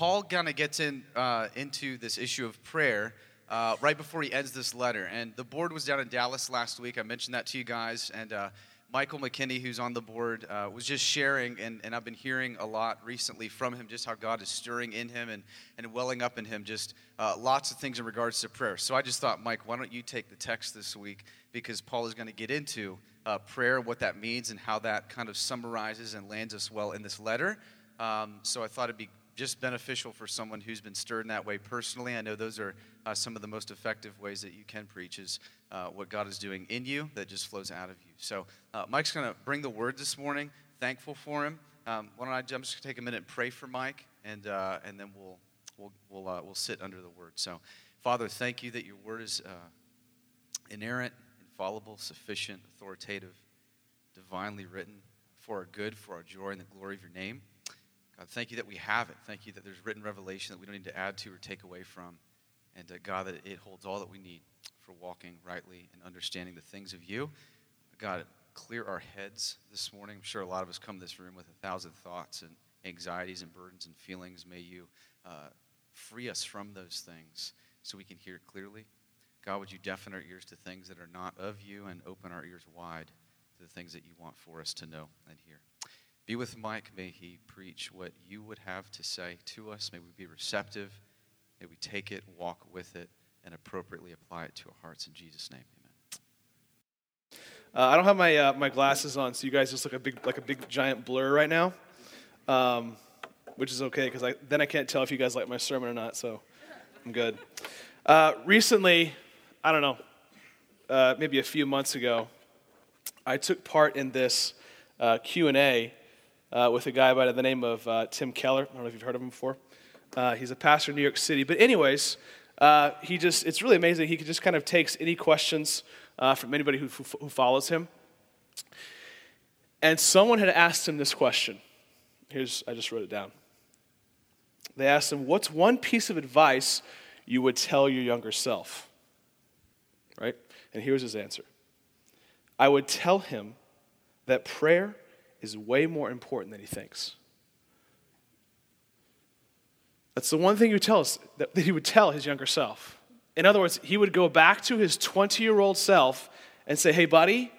Paul kind of gets in uh, into this issue of prayer uh, right before he ends this letter. And the board was down in Dallas last week. I mentioned that to you guys. And uh, Michael McKinney, who's on the board, uh, was just sharing, and, and I've been hearing a lot recently from him just how God is stirring in him and, and welling up in him just uh, lots of things in regards to prayer. So I just thought, Mike, why don't you take the text this week because Paul is going to get into uh, prayer, what that means, and how that kind of summarizes and lands us well in this letter. Um, so I thought it'd be just beneficial for someone who's been stirred in that way personally. I know those are uh, some of the most effective ways that you can preach is uh, what God is doing in you that just flows out of you. So uh, Mike's going to bring the word this morning. Thankful for him. Um, why don't I just take a minute and pray for Mike, and uh, and then we'll we'll we'll uh, we'll sit under the word. So, Father, thank you that your word is uh, inerrant, infallible, sufficient, authoritative, divinely written for our good, for our joy, and the glory of your name. God, thank you that we have it. Thank you that there's written revelation that we don't need to add to or take away from. And uh, God, that it holds all that we need for walking rightly and understanding the things of you. God, clear our heads this morning. I'm sure a lot of us come to this room with a thousand thoughts and anxieties and burdens and feelings. May you uh, free us from those things so we can hear clearly. God, would you deafen our ears to things that are not of you and open our ears wide to the things that you want for us to know and hear. Be with Mike. May he preach what you would have to say to us. May we be receptive. May we take it, walk with it, and appropriately apply it to our hearts. In Jesus' name, amen. Uh, I don't have my, uh, my glasses on, so you guys just look a big, like a big giant blur right now, um, which is okay because then I can't tell if you guys like my sermon or not, so I'm good. Uh, recently, I don't know, uh, maybe a few months ago, I took part in this uh, Q&A uh, with a guy by the name of uh, Tim Keller. I don't know if you've heard of him before. Uh, he's a pastor in New York City. But, anyways, uh, he just, it's really amazing. He just kind of takes any questions uh, from anybody who, who follows him. And someone had asked him this question. Here's, I just wrote it down. They asked him, What's one piece of advice you would tell your younger self? Right? And here's his answer I would tell him that prayer is way more important than he thinks. That's the one thing he would tell us that he would tell his younger self. In other words, he would go back to his 20 year old self and say, Hey, buddy,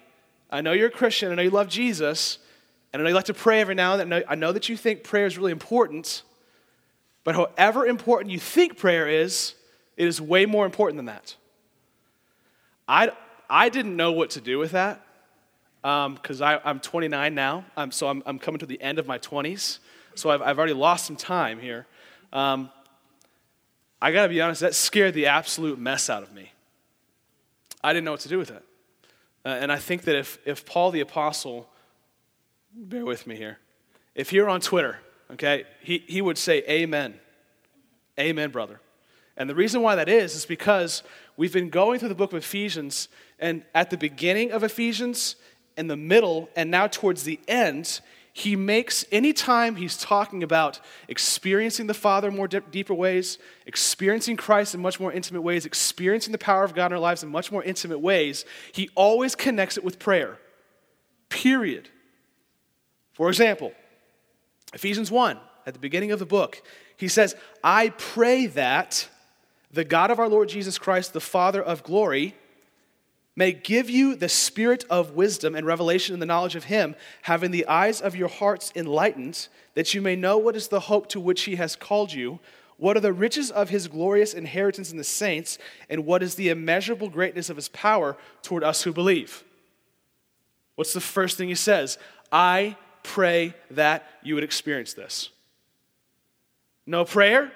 I know you're a Christian. I know you love Jesus. And I know you like to pray every now and then. I know that you think prayer is really important. But however important you think prayer is, it is way more important than that. I, I didn't know what to do with that because um, I'm 29 now, um, so I'm, I'm, coming to the end of my 20s. So I've, I've already lost some time here. Um, I gotta be honest, that scared the absolute mess out of me. I didn't know what to do with it. Uh, and I think that if, if Paul the Apostle, bear with me here, if you're on Twitter, okay, he, he would say, Amen. Amen, brother. And the reason why that is, is because we've been going through the book of Ephesians, and at the beginning of Ephesians, in the middle and now towards the end, he makes, anytime he's talking about experiencing the Father in more deeper ways, experiencing Christ in much more intimate ways, experiencing the power of God in our lives in much more intimate ways, he always connects it with prayer. Period. For example, Ephesians 1, at the beginning of the book, he says, I pray that the God of our Lord Jesus Christ, the Father of glory, may give you the spirit of wisdom and revelation in the knowledge of Him, having the eyes of your hearts enlightened, that you may know what is the hope to which He has called you, what are the riches of His glorious inheritance in the saints, and what is the immeasurable greatness of His power toward us who believe. What's the first thing He says? I pray that you would experience this. No prayer,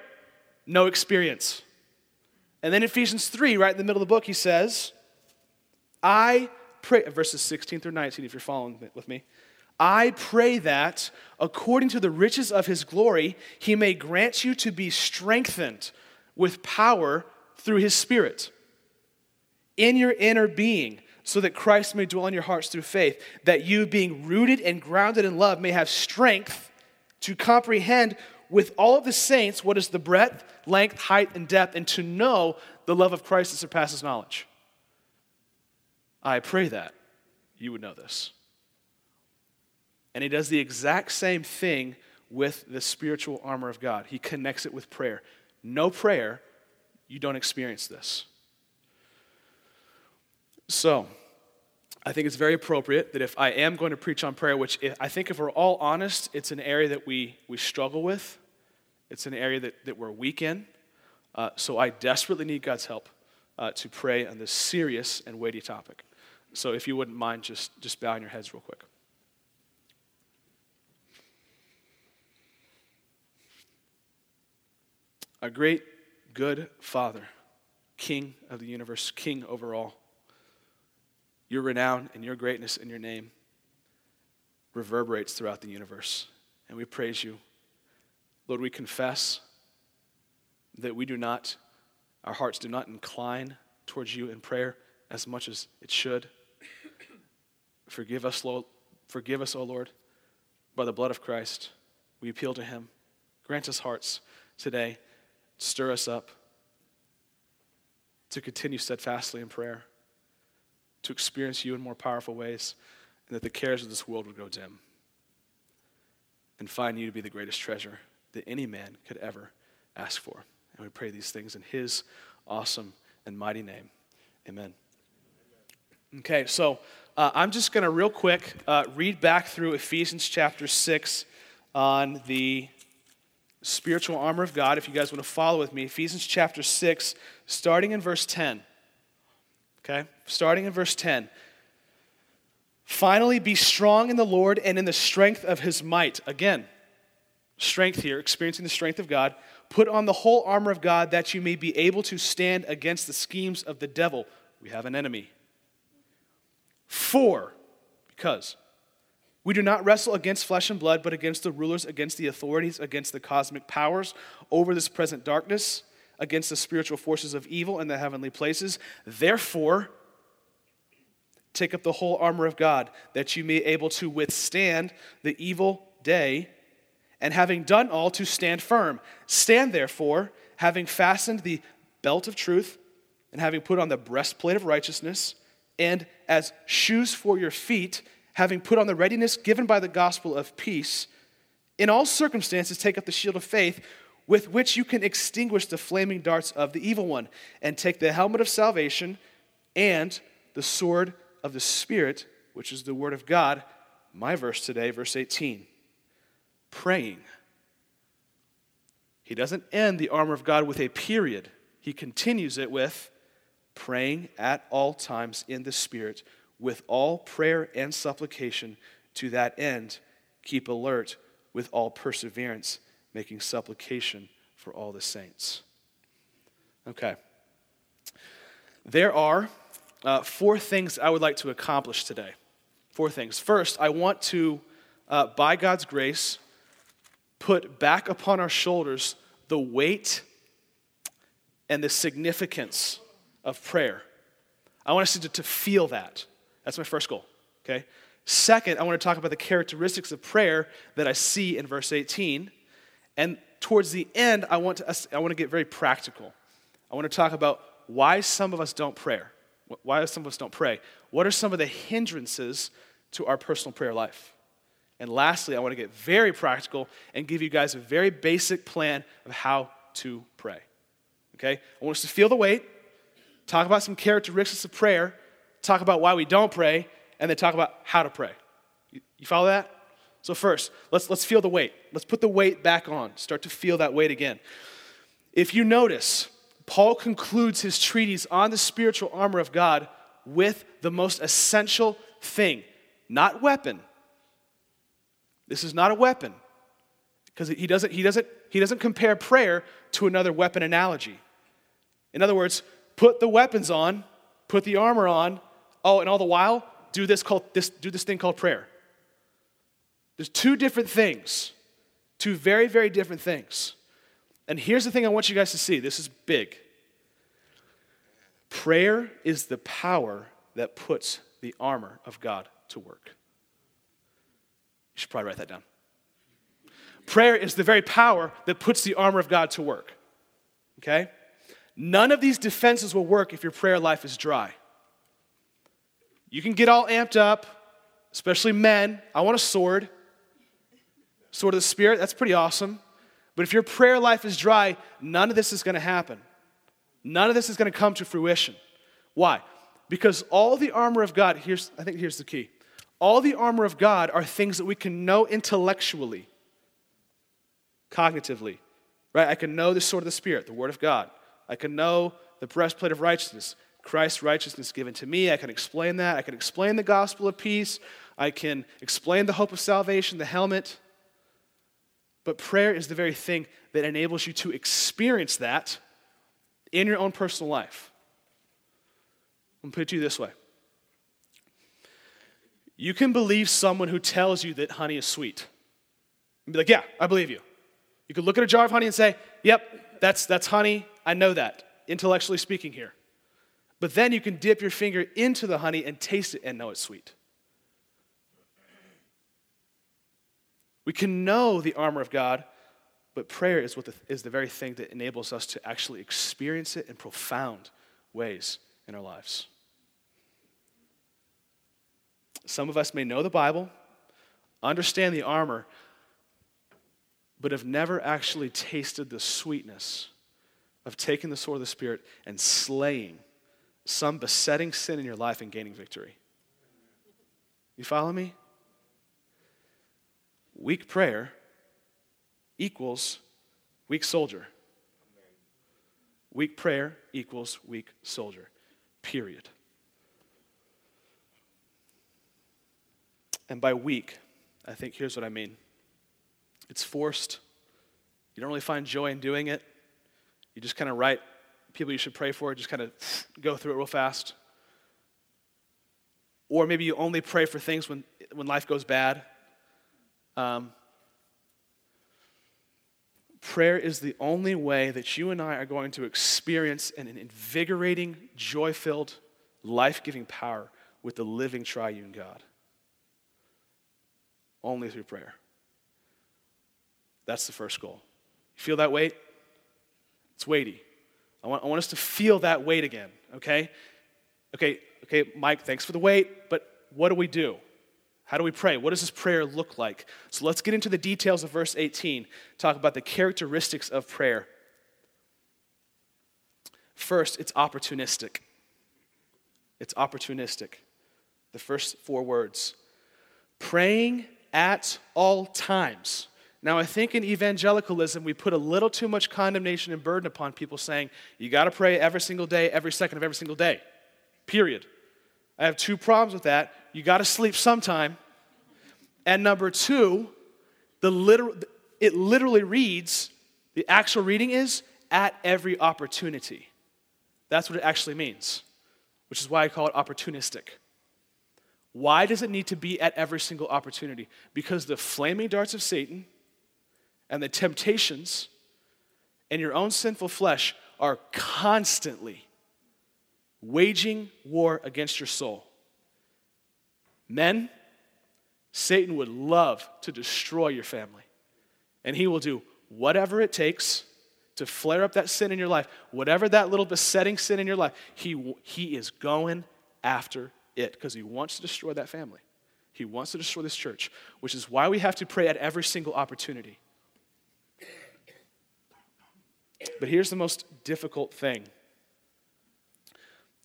no experience. And then Ephesians 3, right in the middle of the book, he says, I pray, verses 16 through 19, if you're following with me. I pray that, according to the riches of his glory, he may grant you to be strengthened with power through his Spirit in your inner being, so that Christ may dwell in your hearts through faith, that you, being rooted and grounded in love, may have strength to comprehend with all of the saints what is the breadth, length, height, and depth, and to know the love of Christ that surpasses knowledge I pray that you would know this. And he does the exact same thing with the spiritual armor of God. He connects it with prayer. No prayer, you don't experience this. So, I think it's very appropriate that if I am going to preach on prayer, which I think if we're all honest, it's an area that we, we struggle with, it's an area that, that we're weak in. Uh, so I desperately need God's help uh, to pray on this serious and weighty topic. So if you wouldn't mind, just, just bowing your heads real quick. Our great, good Father, King of the universe, King over all your renown and your greatness and your name reverberates throughout the universe. And we praise you. Lord, we confess that we do not, our hearts do not incline towards you in prayer as much as it should. Forgive us, Lord. Forgive us, O Lord, by the blood of Christ. We appeal to him. Grant us hearts today. Stir us up to continue steadfastly in prayer to experience you in more powerful ways, and that the cares of this world would go dim. And find you to be the greatest treasure that any man could ever ask for. And we pray these things in his awesome and mighty name. Amen. Okay, so uh, I'm just going to real quick uh, read back through Ephesians chapter 6 on the spiritual armor of God. If you guys want to follow with me, Ephesians chapter 6, starting in verse 10. Okay? Starting in verse 10. Finally, be strong in the Lord and in the strength of his might. Again, strength here, experiencing the strength of God. Put on the whole armor of God that you may be able to stand against the schemes of the devil. We have an enemy. For, because we do not wrestle against flesh and blood, but against the rulers, against the authorities, against the cosmic powers over this present darkness against the spiritual forces of evil in the heavenly places. Therefore, take up the whole armor of God, that you may be able to withstand the evil day, and having done all, to stand firm. Stand therefore, having fastened the belt of truth, and having put on the breastplate of righteousness, and as shoes for your feet, having put on the readiness given by the gospel of peace, in all circumstances take up the shield of faith with which you can extinguish the flaming darts of the evil one, and take the helmet of salvation and the sword of the Spirit, which is the word of God. My verse today, verse 18. Praying. He doesn't end the armor of God with a period, he continues it with praying at all times in the Spirit with all prayer and supplication. To that end, keep alert with all perseverance making supplication for all the saints. Okay. There are uh, four things I would like to accomplish today. Four things. First, I want to, uh, by God's grace, put back upon our shoulders the weight and the significance of prayer. I want us to, to feel that. That's my first goal. Okay? Second, I want to talk about the characteristics of prayer that I see in verse 18. And towards the end, I want to, I want to get very practical. I want to talk about why some of us don't pray. Why some of us don't pray? What are some of the hindrances to our personal prayer life? And lastly, I want to get very practical and give you guys a very basic plan of how to pray. Okay? I want us to feel the weight, talk about some characteristics of prayer, talk about why we don't pray, and then talk about how to pray. You follow that? So, first, let's, let's feel the weight. Let's put the weight back on. Start to feel that weight again. If you notice, Paul concludes his treatise on the spiritual armor of God with the most essential thing, not weapon. This is not a weapon. Because he doesn't, he, doesn't, he doesn't compare prayer to another weapon analogy. In other words, put the weapons on, put the armor on, oh, and all the while, do this, called, this, do this thing called prayer. There's two different things, two very, very different things. And here's the thing I want you guys to see this is big. Prayer is the power that puts the armor of God to work. You should probably write that down. Prayer is the very power that puts the armor of God to work. Okay? None of these defenses will work if your prayer life is dry. You can get all amped up, especially men. I want a sword. Sword of the Spirit, that's pretty awesome. But if your prayer life is dry, none of this is going to happen. None of this is going to come to fruition. Why? Because all the armor of God, here's, I think here's the key. All the armor of God are things that we can know intellectually, cognitively, right? I can know the sword of the Spirit, the Word of God. I can know the breastplate of righteousness, Christ's righteousness given to me. I can explain that. I can explain the gospel of peace. I can explain the hope of salvation, the helmet. But prayer is the very thing that enables you to experience that in your own personal life. I'm put it to you this way. You can believe someone who tells you that honey is sweet. And be like, yeah, I believe you. You could look at a jar of honey and say, yep, that's, that's honey. I know that, intellectually speaking here. But then you can dip your finger into the honey and taste it and know it's sweet. We can know the armor of God, but prayer is, what the, is the very thing that enables us to actually experience it in profound ways in our lives. Some of us may know the Bible, understand the armor, but have never actually tasted the sweetness of taking the sword of the Spirit and slaying some besetting sin in your life and gaining victory. You follow me? Weak prayer equals weak soldier. Weak prayer equals weak soldier. Period. And by weak, I think here's what I mean it's forced. You don't really find joy in doing it. You just kind of write people you should pray for, just kind of go through it real fast. Or maybe you only pray for things when, when life goes bad. Um, prayer is the only way that you and I are going to experience an, invigorating, joy filled, life giving power with the living triune God. Only through prayer. That's the first goal. You feel that weight? It's weighty. I want, I want us to feel that weight again, okay? Okay, okay, Mike, thanks for the weight, but what do we do? How do we pray? What does this prayer look like? So let's get into the details of verse 18, talk about the characteristics of prayer. First, it's opportunistic. It's opportunistic. The first four words praying at all times. Now, I think in evangelicalism, we put a little too much condemnation and burden upon people saying, you got to pray every single day, every second of every single day. Period. I have two problems with that. You got to sleep sometime. And number two, the literal, it literally reads, the actual reading is at every opportunity. That's what it actually means, which is why I call it opportunistic. Why does it need to be at every single opportunity? Because the flaming darts of Satan and the temptations in your own sinful flesh are constantly waging war against your soul. Men, Satan would love to destroy your family. And he will do whatever it takes to flare up that sin in your life, whatever that little besetting sin in your life, he, he is going after it because he wants to destroy that family. He wants to destroy this church, which is why we have to pray at every single opportunity. But here's the most difficult thing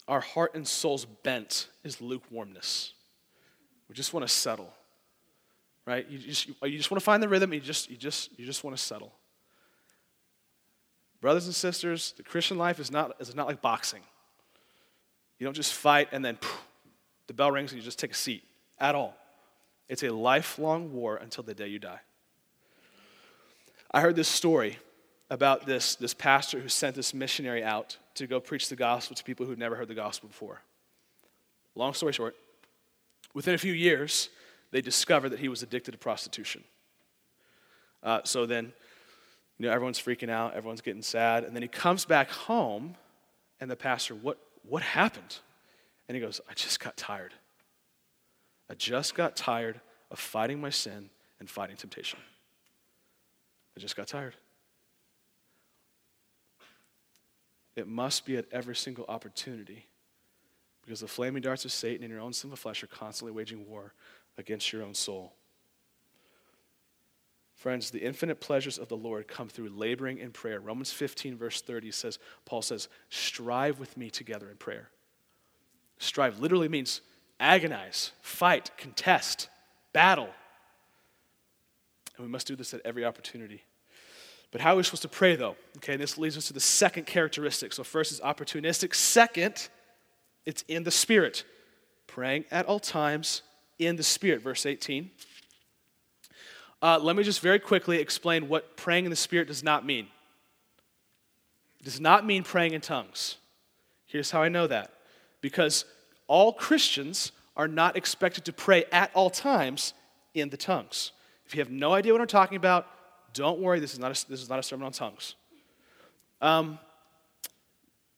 our heart and soul's bent is lukewarmness. We just want to settle, right? You just, you just want to find the rhythm, you just, you, just, you just want to settle. Brothers and sisters, the Christian life is not, is not like boxing. You don't just fight and then poof, the bell rings and you just take a seat at all. It's a lifelong war until the day you die. I heard this story about this, this pastor who sent this missionary out to go preach the gospel to people who'd never heard the gospel before. Long story short, within a few years, they discovered that he was addicted to prostitution. Uh, so then, you know, everyone's freaking out, everyone's getting sad, and then he comes back home, and the pastor, what, what happened? And he goes, I just got tired. I just got tired of fighting my sin and fighting temptation. I just got tired. It must be at every single opportunity because the flaming darts of Satan in your own sinful flesh are constantly waging war against your own soul. Friends, the infinite pleasures of the Lord come through laboring in prayer. Romans 15, verse 30 says, Paul says, strive with me together in prayer. Strive literally means agonize, fight, contest, battle. And we must do this at every opportunity. But how are we supposed to pray, though? Okay, and this leads us to the second characteristic. So, first is opportunistic. Second, it's in the Spirit. Praying at all times in the Spirit. Verse 18. Uh, let me just very quickly explain what praying in the Spirit does not mean. It does not mean praying in tongues. Here's how I know that because all Christians are not expected to pray at all times in the tongues. If you have no idea what I'm talking about, don't worry, this is not a, this is not a sermon on tongues. Um,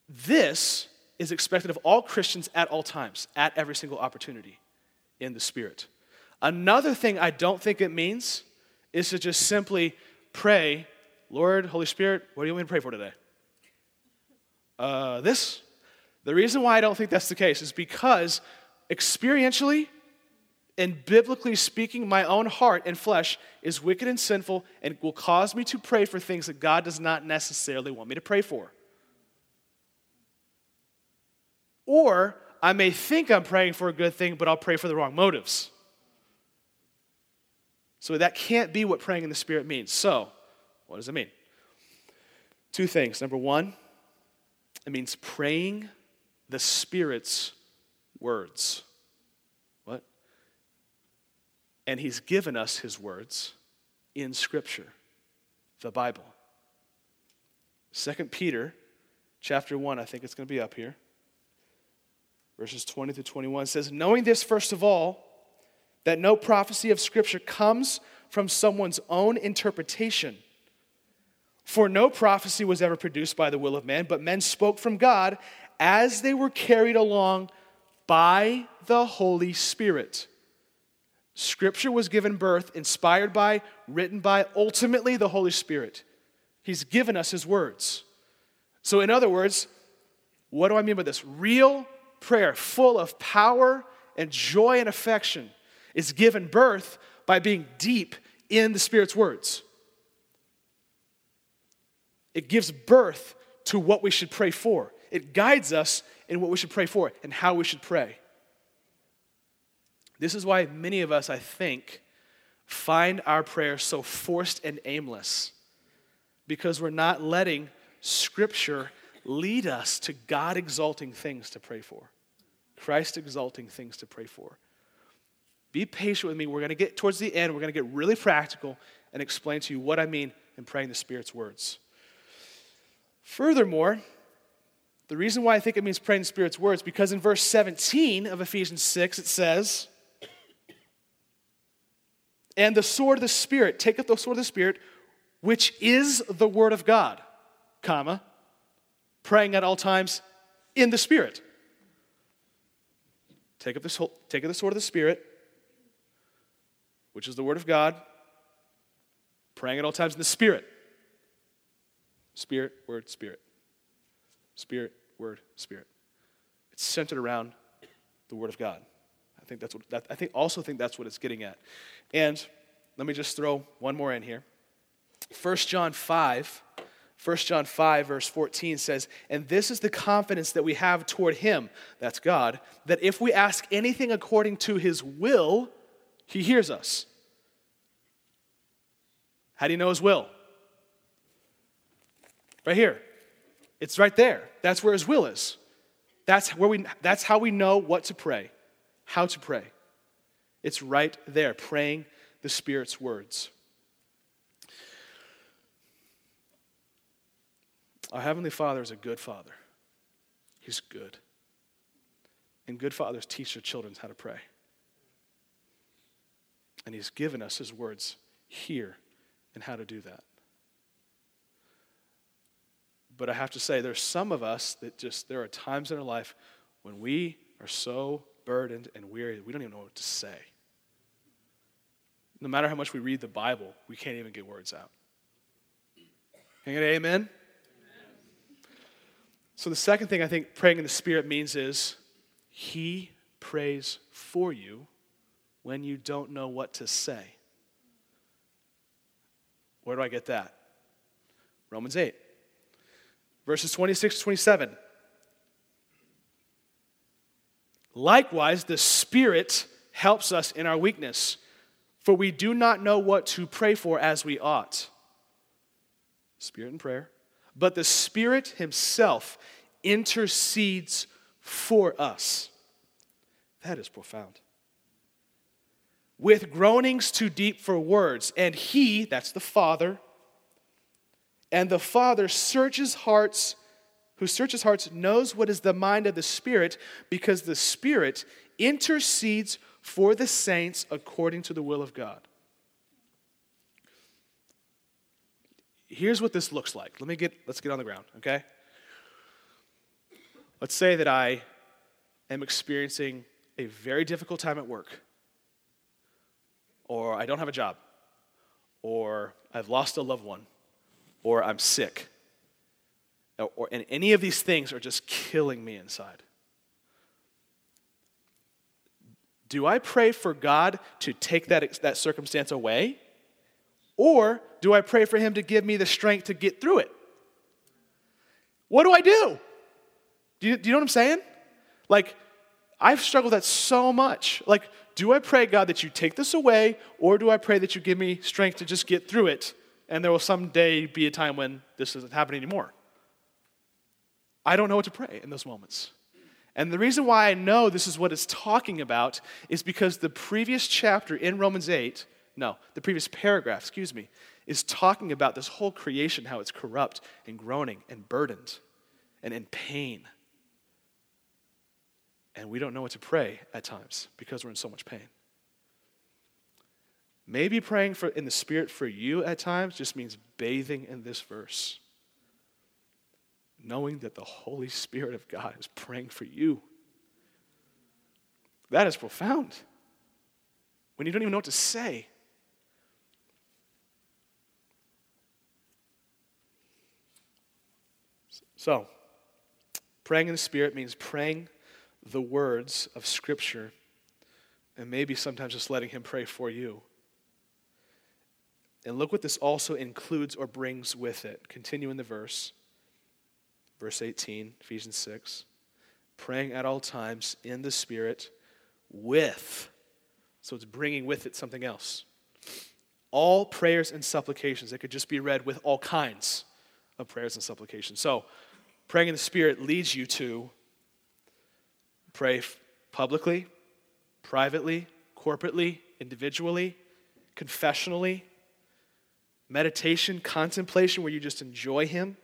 this is expected of all Christians at all times, at every single opportunity in the Spirit. Another thing I don't think it means is to just simply pray, Lord, Holy Spirit, what do you want me to pray for today? Uh, this. The reason why I don't think that's the case is because experientially and biblically speaking, my own heart and flesh is wicked and sinful and will cause me to pray for things that God does not necessarily want me to pray for. Or I may think I'm praying for a good thing, but I'll pray for the wrong motives. So that can't be what praying in the Spirit means. So, what does it mean? Two things. Number one, it means praying the Spirit's words. And He's given us His words in Scripture, the Bible. Second Peter chapter 1, I think it's going to be up here. Verses 20 to 21 says, Knowing this, first of all, that no prophecy of Scripture comes from someone's own interpretation. For no prophecy was ever produced by the will of man, but men spoke from God as they were carried along by the Holy Spirit. Scripture was given birth, inspired by, written by, ultimately the Holy Spirit. He's given us His words. So, in other words, what do I mean by this? Real prayer, full of power and joy and affection is given birth by being deep in the Spirit's words. It gives birth to what we should pray for. It guides us in what we should pray for and how we should pray. This is why many of us, I think, find our prayers so forced and aimless because we're not letting Scripture lead us to God exalting things to pray for, Christ exalting things to pray for. Be patient with me. We're going to get towards the end, we're going to get really practical and explain to you what I mean in praying the Spirit's words. Furthermore, the reason why I think it means praying the Spirit's words, because in verse 17 of Ephesians 6, it says, And the sword of the Spirit, take up the sword of the Spirit, which is the word of God, comma, praying at all times in the Spirit. Take up, this whole, take up the sword of the Spirit, which is the Word of God, praying at all times in the Spirit. Spirit, Word, Spirit. Spirit, Word, Spirit. It's centered around the Word of God. I think that's what that, I think also think that's what it's getting at. And let me just throw one more in here. 1 John 5, 1 John 5, verse 14 says, And this is the confidence that we have toward him, that's God, that if we ask anything according to his will, he hears us. How do you know His will? Right here. It's right there. That's where His will is. That's, where we, that's how we know what to pray, how to pray. It's right there, praying the Spirit's words. Our Heavenly Father is a good Father. He's good. And good fathers teach their children how to pray. And He's given us His words here and how to do that. But I have to say, there's some of us that just, there are times in our life when we are so burdened and weary that we don't even know what to say. No matter how much we read the Bible, we can't even get words out. Can you get amen? amen? So, the second thing I think praying in the Spirit means is He prays for you when you don't know what to say. Where do I get that? Romans 8, verses 26 to 27. Likewise, the Spirit helps us in our weakness, for we do not know what to pray for as we ought. Spirit and prayer. But the Spirit Himself intercedes for us. That is profound. With groanings too deep for words. And He, that's the Father, and the Father searches hearts, who searches hearts, knows what is the mind of the Spirit, because the Spirit intercedes for the saints according to the will of God. Here's what this looks like. Let me get let's get on the ground, okay? Let's say that I am experiencing a very difficult time at work, or I don't have a job, or I've lost a loved one, or I'm sick, or, and any of these things are just killing me inside. Do I pray for God to take that, that circumstance away? Or do I pray for Him to give me the strength to get through it? What do I do? Do you, do you know what I'm saying? Like, I've struggled with that so much. Like, do I pray, God, that you take this away, or do I pray that you give me strength to just get through it, and there will someday be a time when this doesn't happen anymore? I don't know what to pray in those moments. And the reason why I know this is what it's talking about is because the previous chapter in Romans 8, no, the previous paragraph, excuse me, is talking about this whole creation, how it's corrupt and groaning and burdened and in pain. And we don't know what to pray at times because we're in so much pain. Maybe praying for, in the Spirit for you at times just means bathing in this verse knowing that the Holy Spirit of God is praying for you. That is profound. When you don't even know what to say. So, praying in the Spirit means praying the words of Scripture and maybe sometimes just letting Him pray for you. And look what this also includes or brings with it. Continue in the verse. Verse 18, Ephesians 6. Praying at all times in the Spirit with. So it's bringing with it something else. All prayers and supplications. It could just be read with all kinds of prayers and supplications. So praying in the Spirit leads you to pray publicly, privately, corporately, individually, confessionally, meditation, contemplation, where you just enjoy Him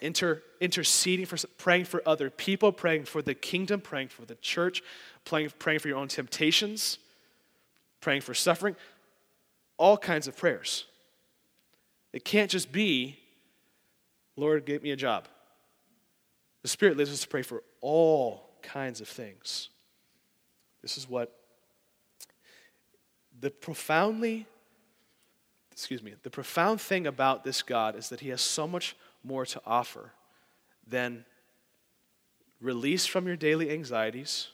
inter, interceding for, praying for other people, praying for the kingdom, praying for the church, praying, praying for your own temptations, praying for suffering, all kinds of prayers. It can't just be, Lord, give me a job. The Spirit leads us to pray for all kinds of things. This is what the profoundly, excuse me, the profound thing about this God is that He has so much more to offer than release from your daily anxieties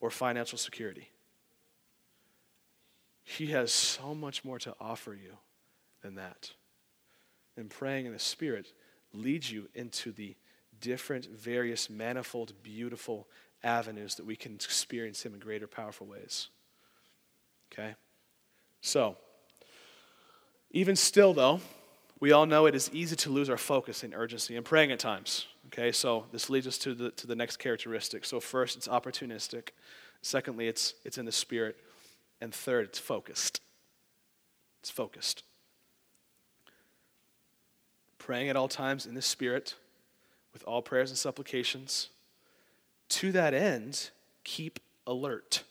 or financial security. He has so much more to offer you than that. And praying in the Spirit leads you into the different, various, manifold, beautiful avenues that we can experience Him in greater, powerful ways. Okay? So, even still, though, we all know it is easy to lose our focus in urgency and praying at times. Okay, so this leads us to the, to the next characteristic. So, first, it's opportunistic. Secondly, it's, it's in the spirit. And third, it's focused. It's focused. Praying at all times in the spirit with all prayers and supplications. To that end, keep alert.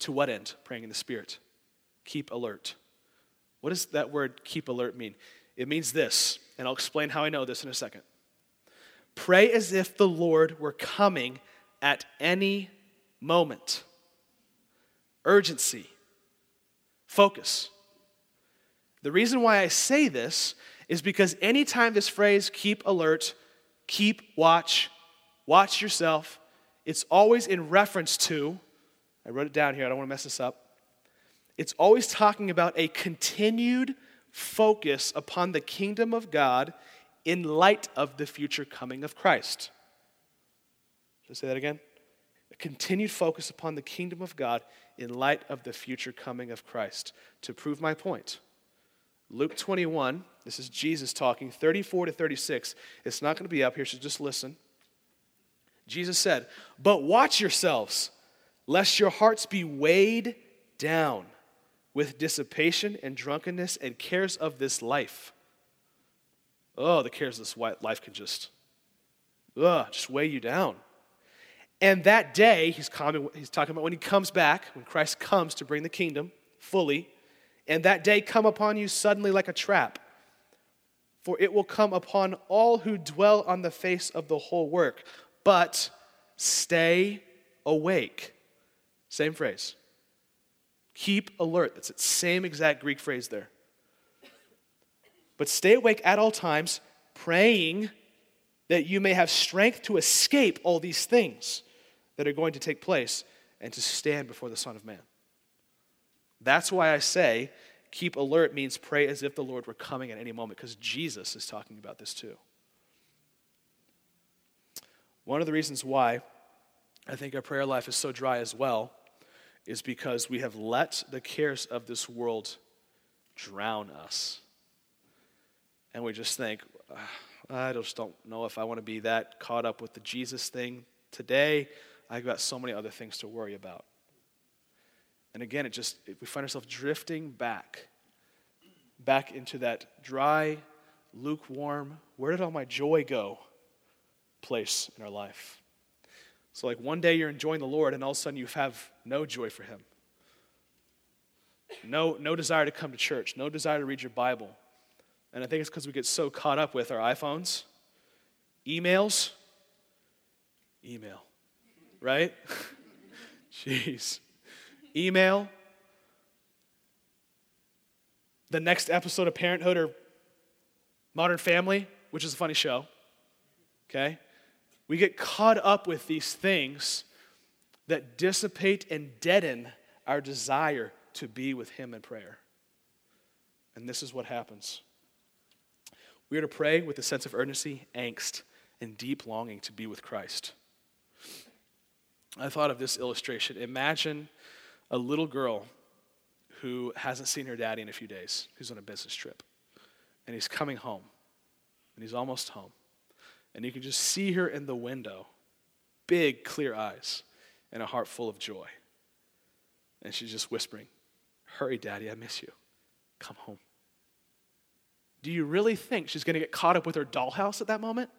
To what end? Praying in the spirit. Keep alert. What does that word keep alert mean? It means this, and I'll explain how I know this in a second. Pray as if the Lord were coming at any moment. Urgency, focus. The reason why I say this is because anytime this phrase, keep alert, keep watch, watch yourself, it's always in reference to, I wrote it down here, I don't want to mess this up. It's always talking about a continued focus upon the kingdom of God in light of the future coming of Christ. Should I say that again? A continued focus upon the kingdom of God in light of the future coming of Christ. To prove my point, Luke 21, this is Jesus talking, 34 to 36. It's not going to be up here, so just listen. Jesus said, But watch yourselves, lest your hearts be weighed down with dissipation and drunkenness and cares of this life. Oh, the cares of this life can just, ugh, just weigh you down. And that day, he's, coming, he's talking about when he comes back, when Christ comes to bring the kingdom fully, and that day come upon you suddenly like a trap. For it will come upon all who dwell on the face of the whole work. But stay awake. Same phrase. Keep alert. That's the same exact Greek phrase there. But stay awake at all times, praying that you may have strength to escape all these things that are going to take place and to stand before the Son of Man. That's why I say keep alert means pray as if the Lord were coming at any moment, because Jesus is talking about this too. One of the reasons why I think our prayer life is so dry as well is because we have let the cares of this world drown us. And we just think, ah, I just don't know if I want to be that caught up with the Jesus thing today. I've got so many other things to worry about. And again, it just we find ourselves drifting back, back into that dry, lukewarm, where did all my joy go place in our life. So, like one day you're enjoying the Lord, and all of a sudden you have no joy for Him. No, no desire to come to church, no desire to read your Bible. And I think it's because we get so caught up with our iPhones, emails, email, right? Jeez. Email. The next episode of Parenthood or Modern Family, which is a funny show. Okay? We get caught up with these things that dissipate and deaden our desire to be with Him in prayer. And this is what happens. We are to pray with a sense of urgency, angst, and deep longing to be with Christ. I thought of this illustration. Imagine a little girl who hasn't seen her daddy in a few days, who's on a business trip, and he's coming home, and he's almost home and you can just see her in the window, big, clear eyes, and a heart full of joy. And she's just whispering, Hurry, Daddy, I miss you. Come home. Do you really think she's going to get caught up with her dollhouse at that moment?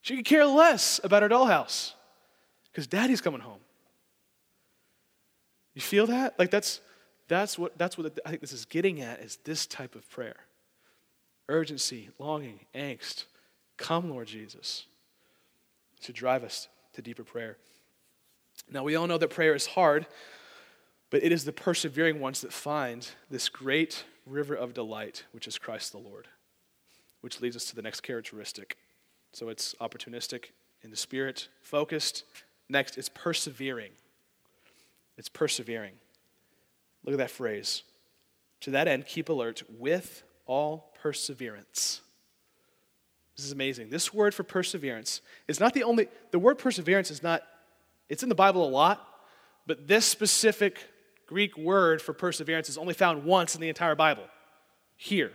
She could care less about her dollhouse because Daddy's coming home. You feel that? Like that's that's what that's what I think this is getting at is this type of prayer. Urgency, longing, angst, Come, Lord Jesus, to drive us to deeper prayer. Now, we all know that prayer is hard, but it is the persevering ones that find this great river of delight, which is Christ the Lord, which leads us to the next characteristic. So it's opportunistic in the spirit, focused. Next, it's persevering. It's persevering. Look at that phrase. To that end, keep alert with all perseverance. This is amazing. This word for perseverance is not the only, the word perseverance is not, it's in the Bible a lot, but this specific Greek word for perseverance is only found once in the entire Bible. Here.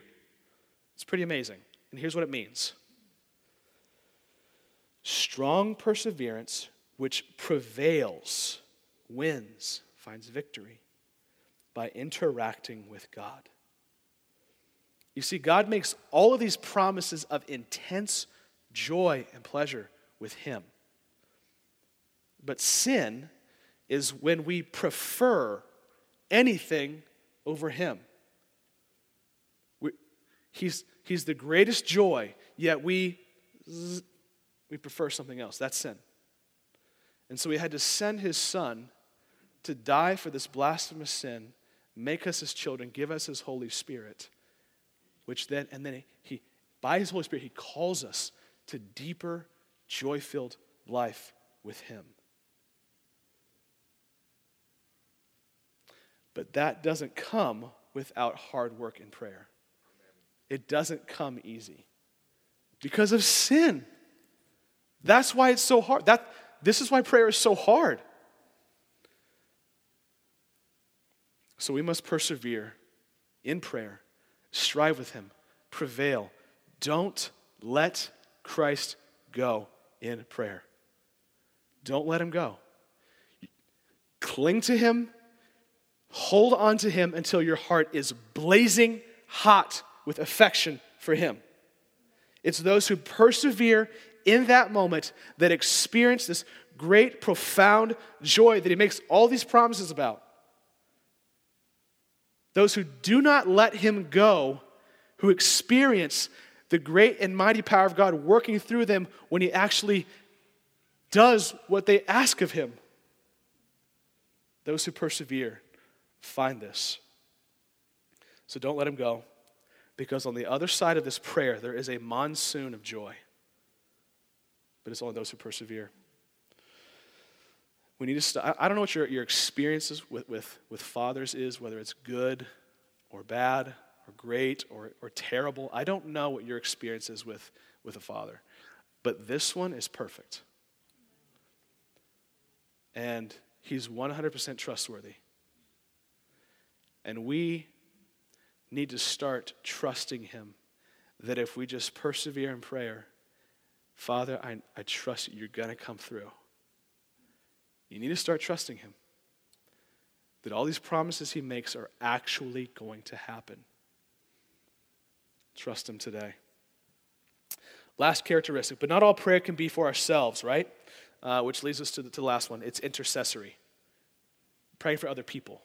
It's pretty amazing. And here's what it means strong perseverance which prevails, wins, finds victory by interacting with God. You see, God makes all of these promises of intense joy and pleasure with Him. But sin is when we prefer anything over Him. We, he's, he's the greatest joy, yet we, we prefer something else. That's sin. And so He had to send His Son to die for this blasphemous sin, make us His children, give us His Holy Spirit which then, and then he, by his Holy Spirit, he calls us to deeper, joy filled life with him. But that doesn't come without hard work and prayer. It doesn't come easy because of sin. That's why it's so hard. That, this is why prayer is so hard. So we must persevere in prayer, strive with Him, prevail. Don't let Christ go in prayer. Don't let Him go. Cling to Him, hold on to Him until your heart is blazing hot with affection for Him. It's those who persevere in that moment that experience this great, profound joy that He makes all these promises about. Those who do not let him go, who experience the great and mighty power of God working through them when he actually does what they ask of him. Those who persevere find this. So don't let him go, because on the other side of this prayer, there is a monsoon of joy. But it's only those who persevere. We need to. I don't know what your, your experiences with, with, with fathers is, whether it's good or bad or great or, or terrible. I don't know what your experience is with, with a father. But this one is perfect. And he's 100% trustworthy. And we need to start trusting him that if we just persevere in prayer, Father, I, I trust you're going to come through. You need to start trusting Him. That all these promises He makes are actually going to happen. Trust Him today. Last characteristic, but not all prayer can be for ourselves, right? Uh, which leads us to the, to the last one it's intercessory. Praying for other people,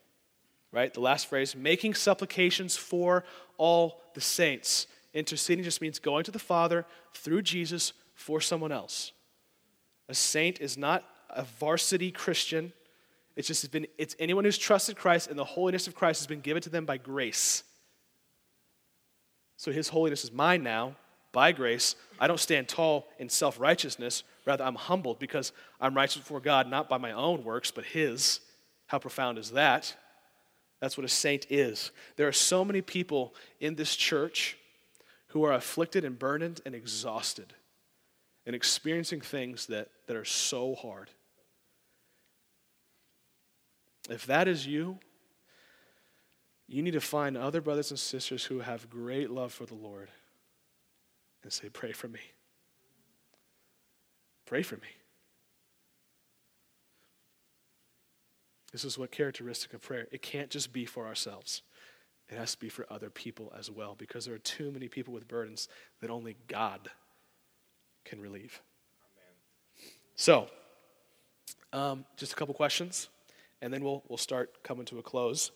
right? The last phrase, making supplications for all the saints. Interceding just means going to the Father through Jesus for someone else. A saint is not a varsity Christian. It's just been, it's anyone who's trusted Christ and the holiness of Christ has been given to them by grace. So his holiness is mine now by grace. I don't stand tall in self righteousness. Rather, I'm humbled because I'm righteous before God, not by my own works, but his. How profound is that? That's what a saint is. There are so many people in this church who are afflicted and burdened and exhausted and experiencing things that, that are so hard. If that is you, you need to find other brothers and sisters who have great love for the Lord and say, Pray for me. Pray for me. This is what characteristic of prayer. It can't just be for ourselves. It has to be for other people as well because there are too many people with burdens that only God can relieve. Amen. So, um, just a couple questions and then we'll, we'll start coming to a close.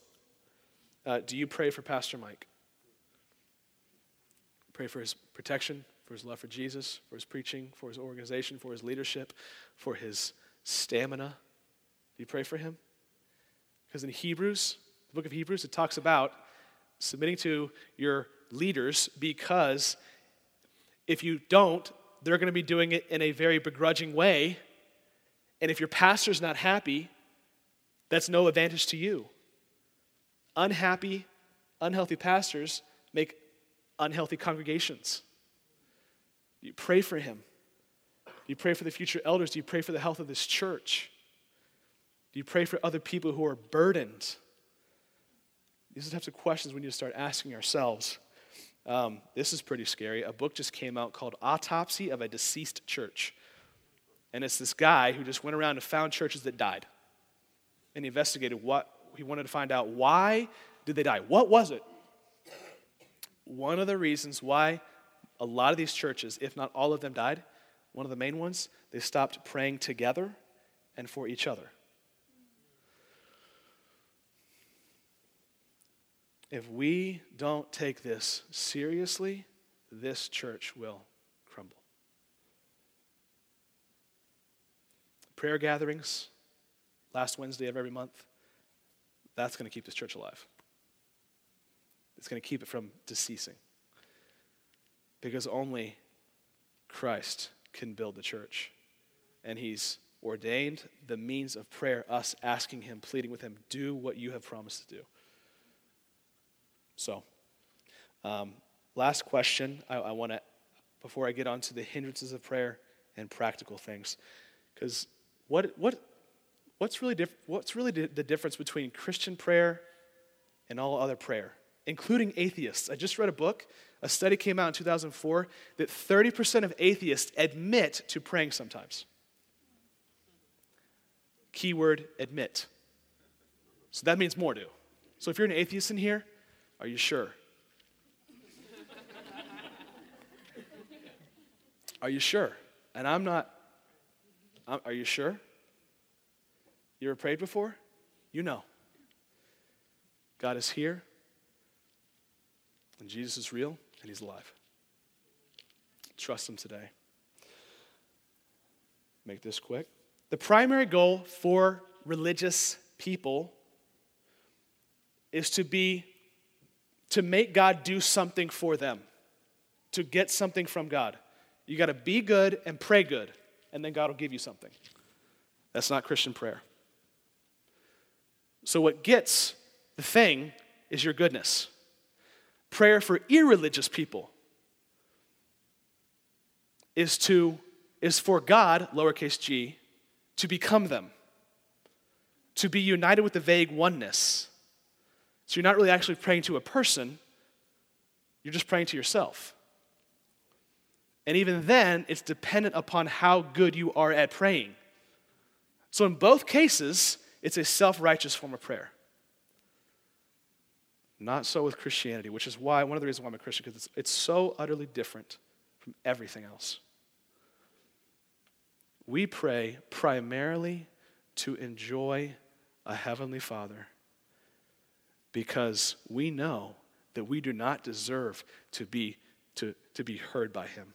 Uh, do you pray for Pastor Mike? Pray for his protection, for his love for Jesus, for his preaching, for his organization, for his leadership, for his stamina. Do you pray for him? Because in Hebrews, the book of Hebrews, it talks about submitting to your leaders because if you don't, they're going to be doing it in a very begrudging way. And if your pastor's not happy, that's no advantage to you. Unhappy, unhealthy pastors make unhealthy congregations. You pray for him. You pray for the future elders. Do you pray for the health of this church? Do you pray for other people who are burdened? These are the types of questions we need to start asking ourselves. Um, this is pretty scary. A book just came out called Autopsy of a Deceased Church. And it's this guy who just went around and found churches that died and he investigated what he wanted to find out why did they die? What was it? One of the reasons why a lot of these churches, if not all of them, died, one of the main ones, they stopped praying together and for each other. If we don't take this seriously, this church will crumble. Prayer gatherings, last Wednesday of every month, that's going to keep this church alive. It's going to keep it from deceasing. Because only Christ can build the church. And he's ordained the means of prayer, us asking Him, pleading with Him, do what you have promised to do. So, um, last question I, I want to, before I get on to the hindrances of prayer and practical things, because what, what, what's really, diff- what's really the difference between Christian prayer and all other prayer, including atheists? I just read a book, a study came out in 2004 that 30% of atheists admit to praying sometimes. Keyword admit. So that means more do. So if you're an atheist in here, are you sure? Are you sure? And I'm not. I'm, are you sure? You ever prayed before? You know. God is here, and Jesus is real, and He's alive. Trust Him today. Make this quick. The primary goal for religious people is to be to make God do something for them, to get something from God. You got to be good and pray good, and then God will give you something. That's not Christian prayer. So, what gets the thing is your goodness. Prayer for irreligious people is to is for God, lowercase g, to become them, to be united with the vague oneness. So you're not really actually praying to a person, you're just praying to yourself. And even then, it's dependent upon how good you are at praying. So in both cases, it's a self righteous form of prayer. Not so with Christianity, which is why, one of the reasons why I'm a Christian, because it's, it's so utterly different from everything else. We pray primarily to enjoy a Heavenly Father because we know that we do not deserve to be, to, to be heard by Him,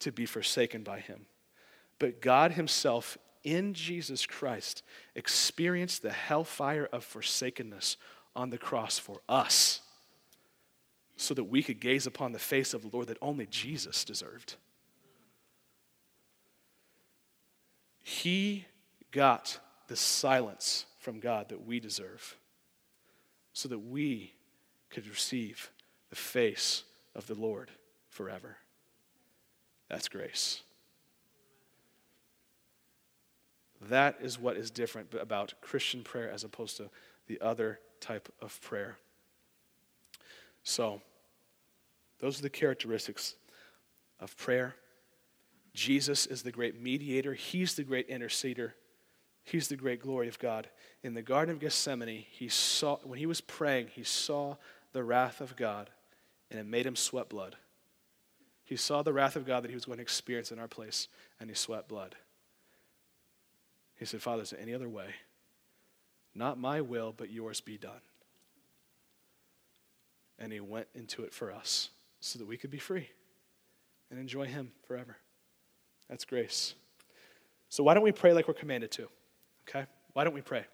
to be forsaken by Him. But God Himself in Jesus Christ experienced the hellfire of forsakenness on the cross for us so that we could gaze upon the face of the Lord that only Jesus deserved. He got the silence from God that we deserve so that we could receive the face of the Lord forever. That's grace. That is what is different about Christian prayer as opposed to the other type of prayer. So, those are the characteristics of prayer. Jesus is the great mediator, He's the great interceder, He's the great glory of God. In the Garden of Gethsemane, he saw, when he was praying, he saw the wrath of God, and it made him sweat blood. He saw the wrath of God that he was going to experience in our place, and he sweat blood. He said, Father, is there any other way? Not my will, but yours be done. And he went into it for us so that we could be free and enjoy him forever. That's grace. So, why don't we pray like we're commanded to? Okay? Why don't we pray?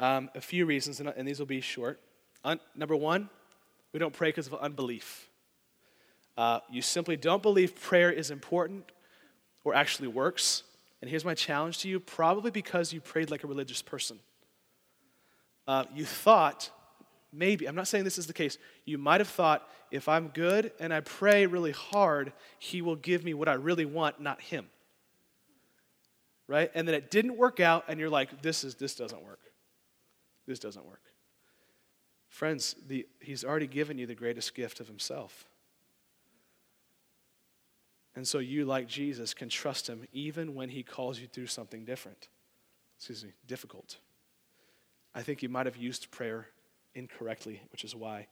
Um, a few reasons, and, and these will be short. Un- number one, we don't pray because of unbelief. Uh, you simply don't believe prayer is important or actually works. And here's my challenge to you probably because you prayed like a religious person. Uh, you thought, maybe, I'm not saying this is the case, you might have thought, if I'm good and I pray really hard, he will give me what I really want, not him right? And then it didn't work out, and you're like, this, is, this doesn't work. This doesn't work. Friends, the, he's already given you the greatest gift of himself. And so you, like Jesus, can trust him even when he calls you through something different. Excuse me, difficult. I think you might have used prayer incorrectly, which is why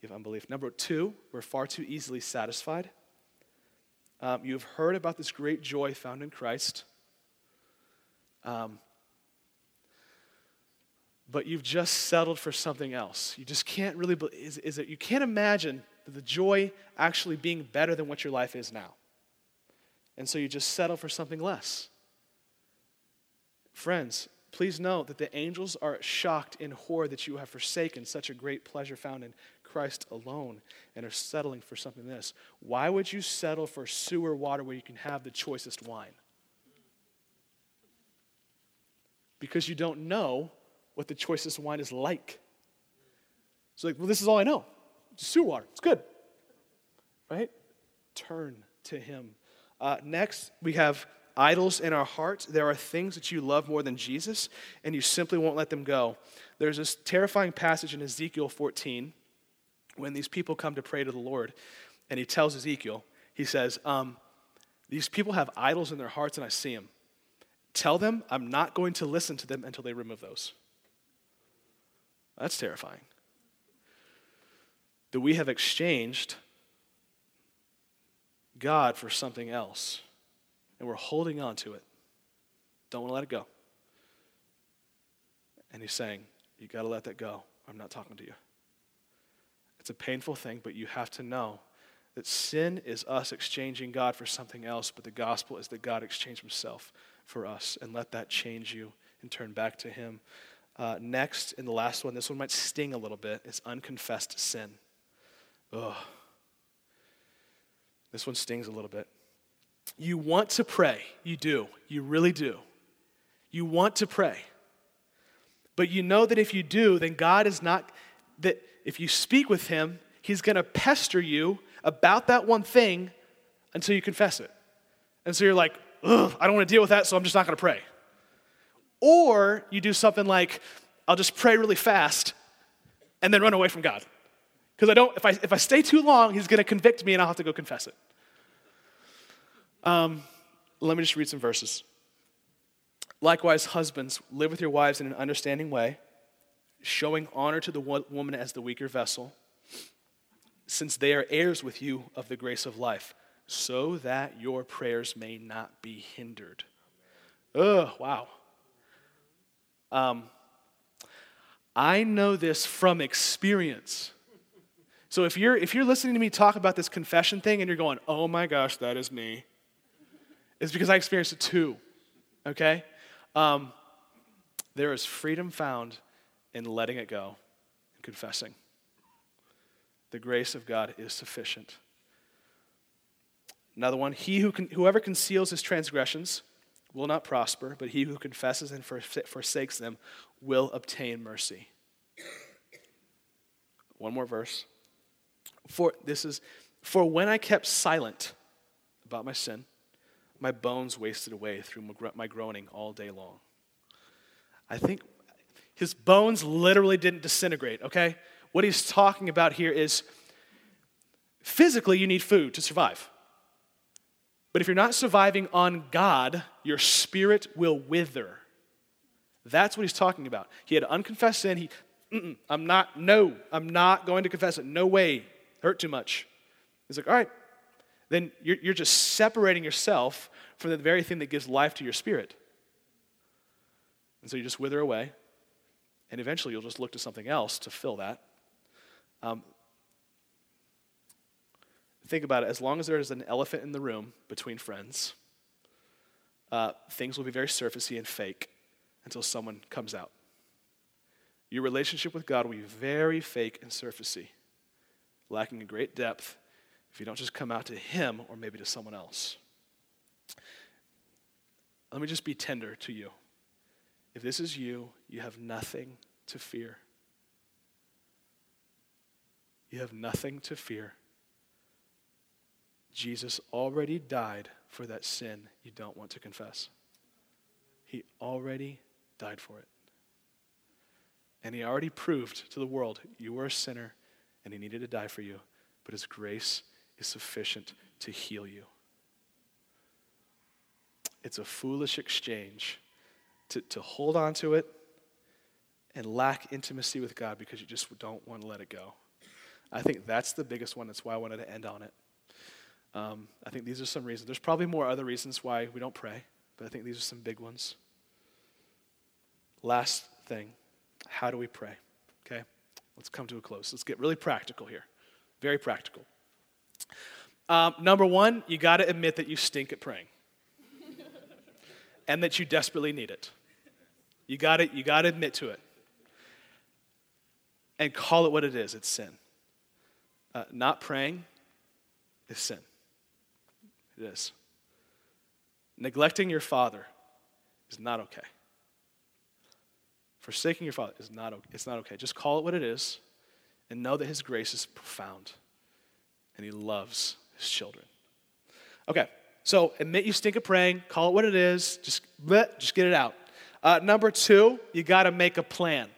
you have unbelief. Number two, we're far too easily satisfied. Um, you've heard about this great joy found in Christ. Um, but you've just settled for something else. You just can't really, is, is it, you can't imagine the joy actually being better than what your life is now. And so you just settle for something less. Friends, please note that the angels are shocked in horror that you have forsaken such a great pleasure found in Christ alone and are settling for something this. Why would you settle for sewer water where you can have the choicest wine? because you don't know what the choicest wine is like. It's like, well, this is all I know. It's sewer water. It's good. Right? Turn to Him. Uh, next, we have idols in our hearts. There are things that you love more than Jesus, and you simply won't let them go. There's this terrifying passage in Ezekiel 14 when these people come to pray to the Lord, and He tells Ezekiel, He says, um, These people have idols in their hearts, and I see them. Tell them I'm not going to listen to them until they remove those. That's terrifying. That we have exchanged God for something else, and we're holding on to it. Don't want to let it go. And he's saying, You got to let that go. I'm not talking to you. It's a painful thing, but you have to know that sin is us exchanging God for something else, but the gospel is that God exchanged himself for us. And let that change you and turn back to him. Uh, next, and the last one, this one might sting a little bit, is unconfessed sin. Ugh. This one stings a little bit. You want to pray. You do. You really do. You want to pray. But you know that if you do, then God is not, that if you speak with Him, He's going to pester you about that one thing until you confess it. And so you're like, ugh, I don't want to deal with that, so I'm just not going to pray. Or you do something like, I'll just pray really fast and then run away from God. Because I don't, if I, if I stay too long, he's going to convict me and I'll have to go confess it. Um, let me just read some verses. Likewise, husbands, live with your wives in an understanding way, showing honor to the woman as the weaker vessel, since they are heirs with you of the grace of life, so that your prayers may not be hindered. Ugh, wow. Um, I know this from experience. So if you're if you're listening to me talk about this confession thing and you're going, "Oh my gosh, that is me," it's because I experienced it too. Okay, um, there is freedom found in letting it go and confessing. The grace of God is sufficient. Another one: He who can, whoever conceals his transgressions will not prosper, but he who confesses and forsakes them will obtain mercy. One more verse. For this is for when I kept silent about my sin, my bones wasted away through my groaning all day long. I think his bones literally didn't disintegrate, okay? What he's talking about here is physically you need food to survive. But if you're not surviving on God, your spirit will wither. That's what he's talking about. He had unconfessed sin. He, I'm not, no, I'm not going to confess it. No way hurt too much. He's like, all right, then you're, you're just separating yourself from the very thing that gives life to your spirit. And so you just wither away, and eventually you'll just look to something else to fill that. Um, think about it as long as there is an elephant in the room between friends, uh, things will be very surfacey and fake until someone comes out. Your relationship with God will be very fake and surfacey lacking a great depth if you don't just come out to Him or maybe to someone else. Let me just be tender to you. If this is you, you have nothing to fear. You have nothing to fear. Jesus already died for that sin you don't want to confess. He already died for it. And he already proved to the world you were a sinner and he needed to die for you, but his grace is sufficient to heal you. It's a foolish exchange to, to hold on to it and lack intimacy with God because you just don't want to let it go. I think that's the biggest one. That's why I wanted to end on it. Um, I think these are some reasons. There's probably more other reasons why we don't pray, but I think these are some big ones. Last thing how do we pray? Okay? Let's come to a close. Let's get really practical here. Very practical. Um, number one, you got to admit that you stink at praying and that you desperately need it. You got to you got to admit to it and call it what it is. It's sin. Uh, not praying is sin. It is. Neglecting your father is not okay. Forsaking your father is not, it's not okay. Just call it what it is and know that his grace is profound and he loves his children. Okay, so admit you stink at praying, call it what it is, just, bleh, just get it out. Uh, number two, you got to make a plan.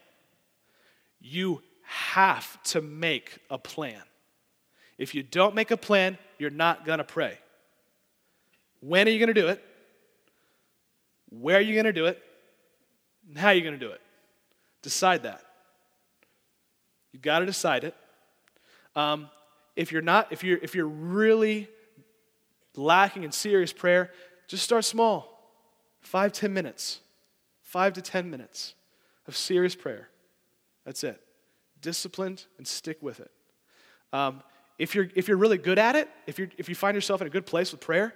You have to make a plan. If you don't make a plan, you're not going to pray. When are you going to do it? Where are you going to do it? And how are you going to do it? Decide that. You've got to decide it. Um, if you're not, if you're, if you're really lacking in serious prayer, just start small. Five, ten minutes. Five to ten minutes of serious prayer. That's it. Disciplined and stick with it. Um, if, you're, if you're really good at it, if, you're, if you find yourself in a good place with prayer,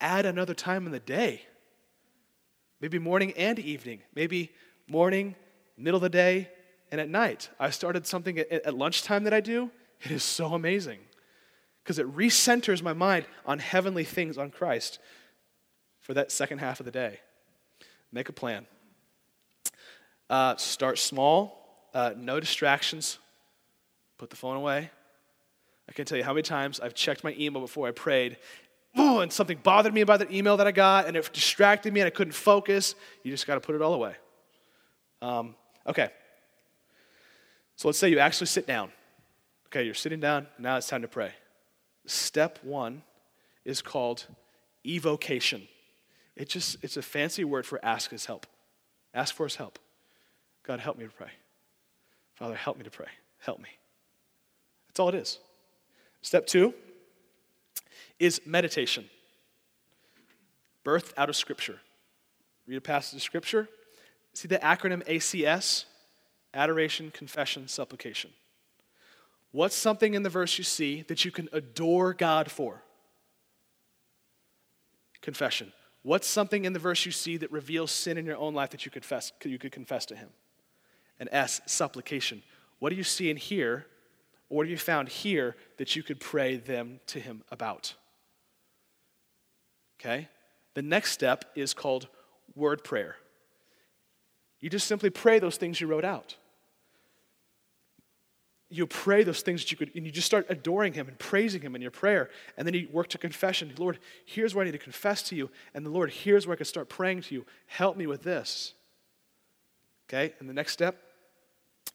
add another time in the day. Maybe morning and evening. Maybe morning, middle of the day, and at night. I started something at, at lunchtime that I do. It is so amazing because it recenters my mind on heavenly things, on Christ, for that second half of the day. Make a plan. Uh, start small, uh, no distractions. Put the phone away. I can't tell you how many times I've checked my email before I prayed, oh, and something bothered me about that email that I got, and it distracted me, and I couldn't focus. You just got to put it all away. Um, okay. So let's say you actually sit down. Okay, you're sitting down, now it's time to pray. Step one is called evocation. It just, it's a fancy word for ask his help. Ask for his help. God, help me to pray. Father, help me to pray. Help me. That's all it is. Step two is meditation, birthed out of Scripture. Read a passage of Scripture. See the acronym ACS? Adoration, confession, supplication. What's something in the verse you see that you can adore God for? Confession. What's something in the verse you see that reveals sin in your own life that you, confess, you could confess to Him? And S, supplication. What do you see in here, or what have you found here that you could pray them to Him about? Okay? The next step is called word prayer. You just simply pray those things you wrote out. You pray those things that you could, and you just start adoring Him and praising Him in your prayer. And then you work to confession. Lord, here's where I need to confess to you. And the Lord, here's where I can start praying to you. Help me with this. Okay? And the next step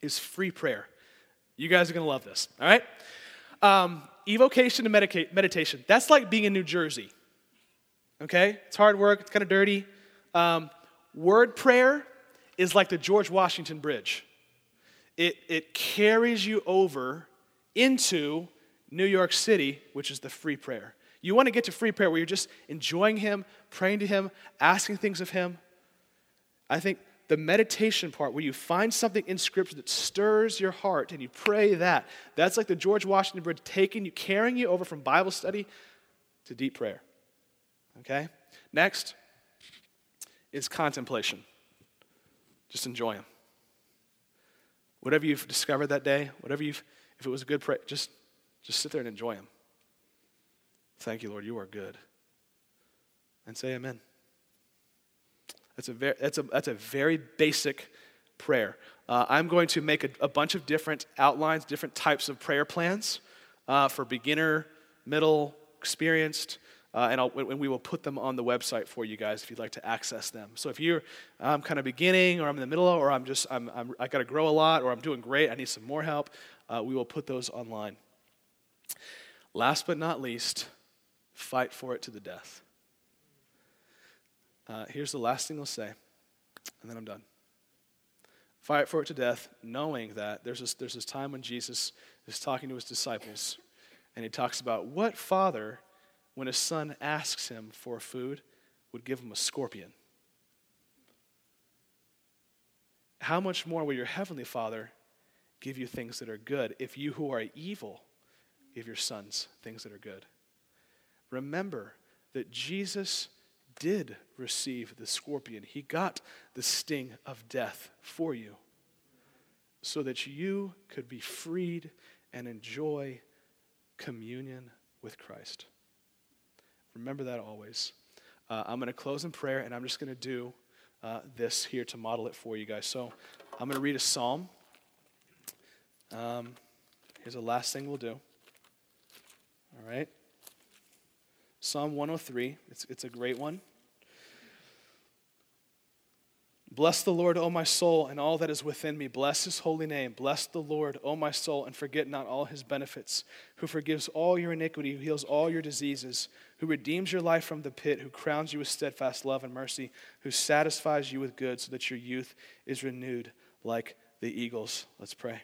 is free prayer. You guys are going to love this. All right? Um, evocation and medicate, meditation. That's like being in New Jersey. Okay? It's hard work, it's kind of dirty. Um, word prayer is like the George Washington Bridge, it, it carries you over into New York City, which is the free prayer. You want to get to free prayer where you're just enjoying Him, praying to Him, asking things of Him. I think the meditation part, where you find something in Scripture that stirs your heart and you pray that, that's like the George Washington Bridge taking you, carrying you over from Bible study to deep prayer. Okay? Next is contemplation. Just enjoy them. Whatever you've discovered that day, whatever you've, if it was a good prayer, just, just sit there and enjoy them. Thank you, Lord, you are good. And say amen. That's a very, that's a, that's a very basic prayer. Uh, I'm going to make a, a, bunch of different outlines, different types of prayer plans uh, for beginner, middle, experienced, uh, and, and, we will put them on the website for you guys if you'd like to access them. So if you're I'm kind of beginning, or I'm in the middle, or I'm just I'm, I'm I got to grow a lot, or I'm doing great, I need some more help, uh, we will put those online. Last but not least, fight for it to the death. Uh, here's the last thing I'll say, and then I'm done. Fight for it to death, knowing that there's this, there's this time when Jesus is talking to his disciples, and he talks about what father when his son asks him for food, would give him a scorpion. How much more will your heavenly Father give you things that are good if you who are evil give your sons things that are good? Remember that Jesus did receive the scorpion, he got the sting of death for you so that you could be freed and enjoy communion with Christ. Remember that always. Uh, I'm going to close in prayer, and I'm just going to do uh, this here to model it for you guys. So I'm going to read a psalm. Um, here's the last thing we'll do. All right. Psalm 103. It's, it's a great one. Bless the Lord, O my soul, and all that is within me. Bless his holy name. Bless the Lord, O my soul, and forget not all his benefits, who forgives all your iniquity, who heals all your diseases, who redeems your life from the pit, who crowns you with steadfast love and mercy, who satisfies you with good so that your youth is renewed like the eagles. Let's pray.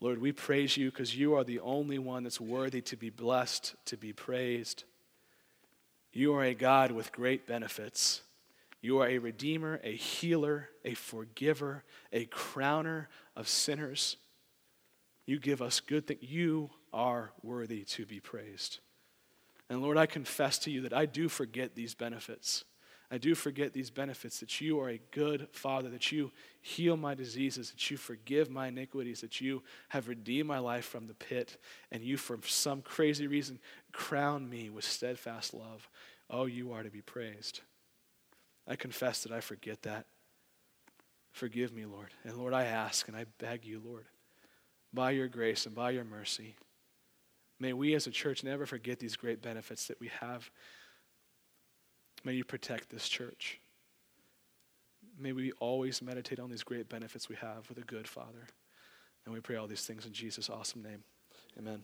Lord, we praise you because you are the only one that's worthy to be blessed, to be praised. You are a God with great benefits. You are a redeemer, a healer, a forgiver, a crowner of sinners. You give us good things. You are worthy to be praised. And Lord, I confess to you that I do forget these benefits. I do forget these benefits that you are a good Father, that you heal my diseases, that you forgive my iniquities, that you have redeemed my life from the pit, and you, for some crazy reason, crown me with steadfast love. Oh, you are to be praised. I confess that I forget that. Forgive me, Lord. And Lord, I ask and I beg you, Lord, by your grace and by your mercy, may we as a church never forget these great benefits that we have. May you protect this church. May we always meditate on these great benefits we have with a good Father. And we pray all these things in Jesus' awesome name. Amen.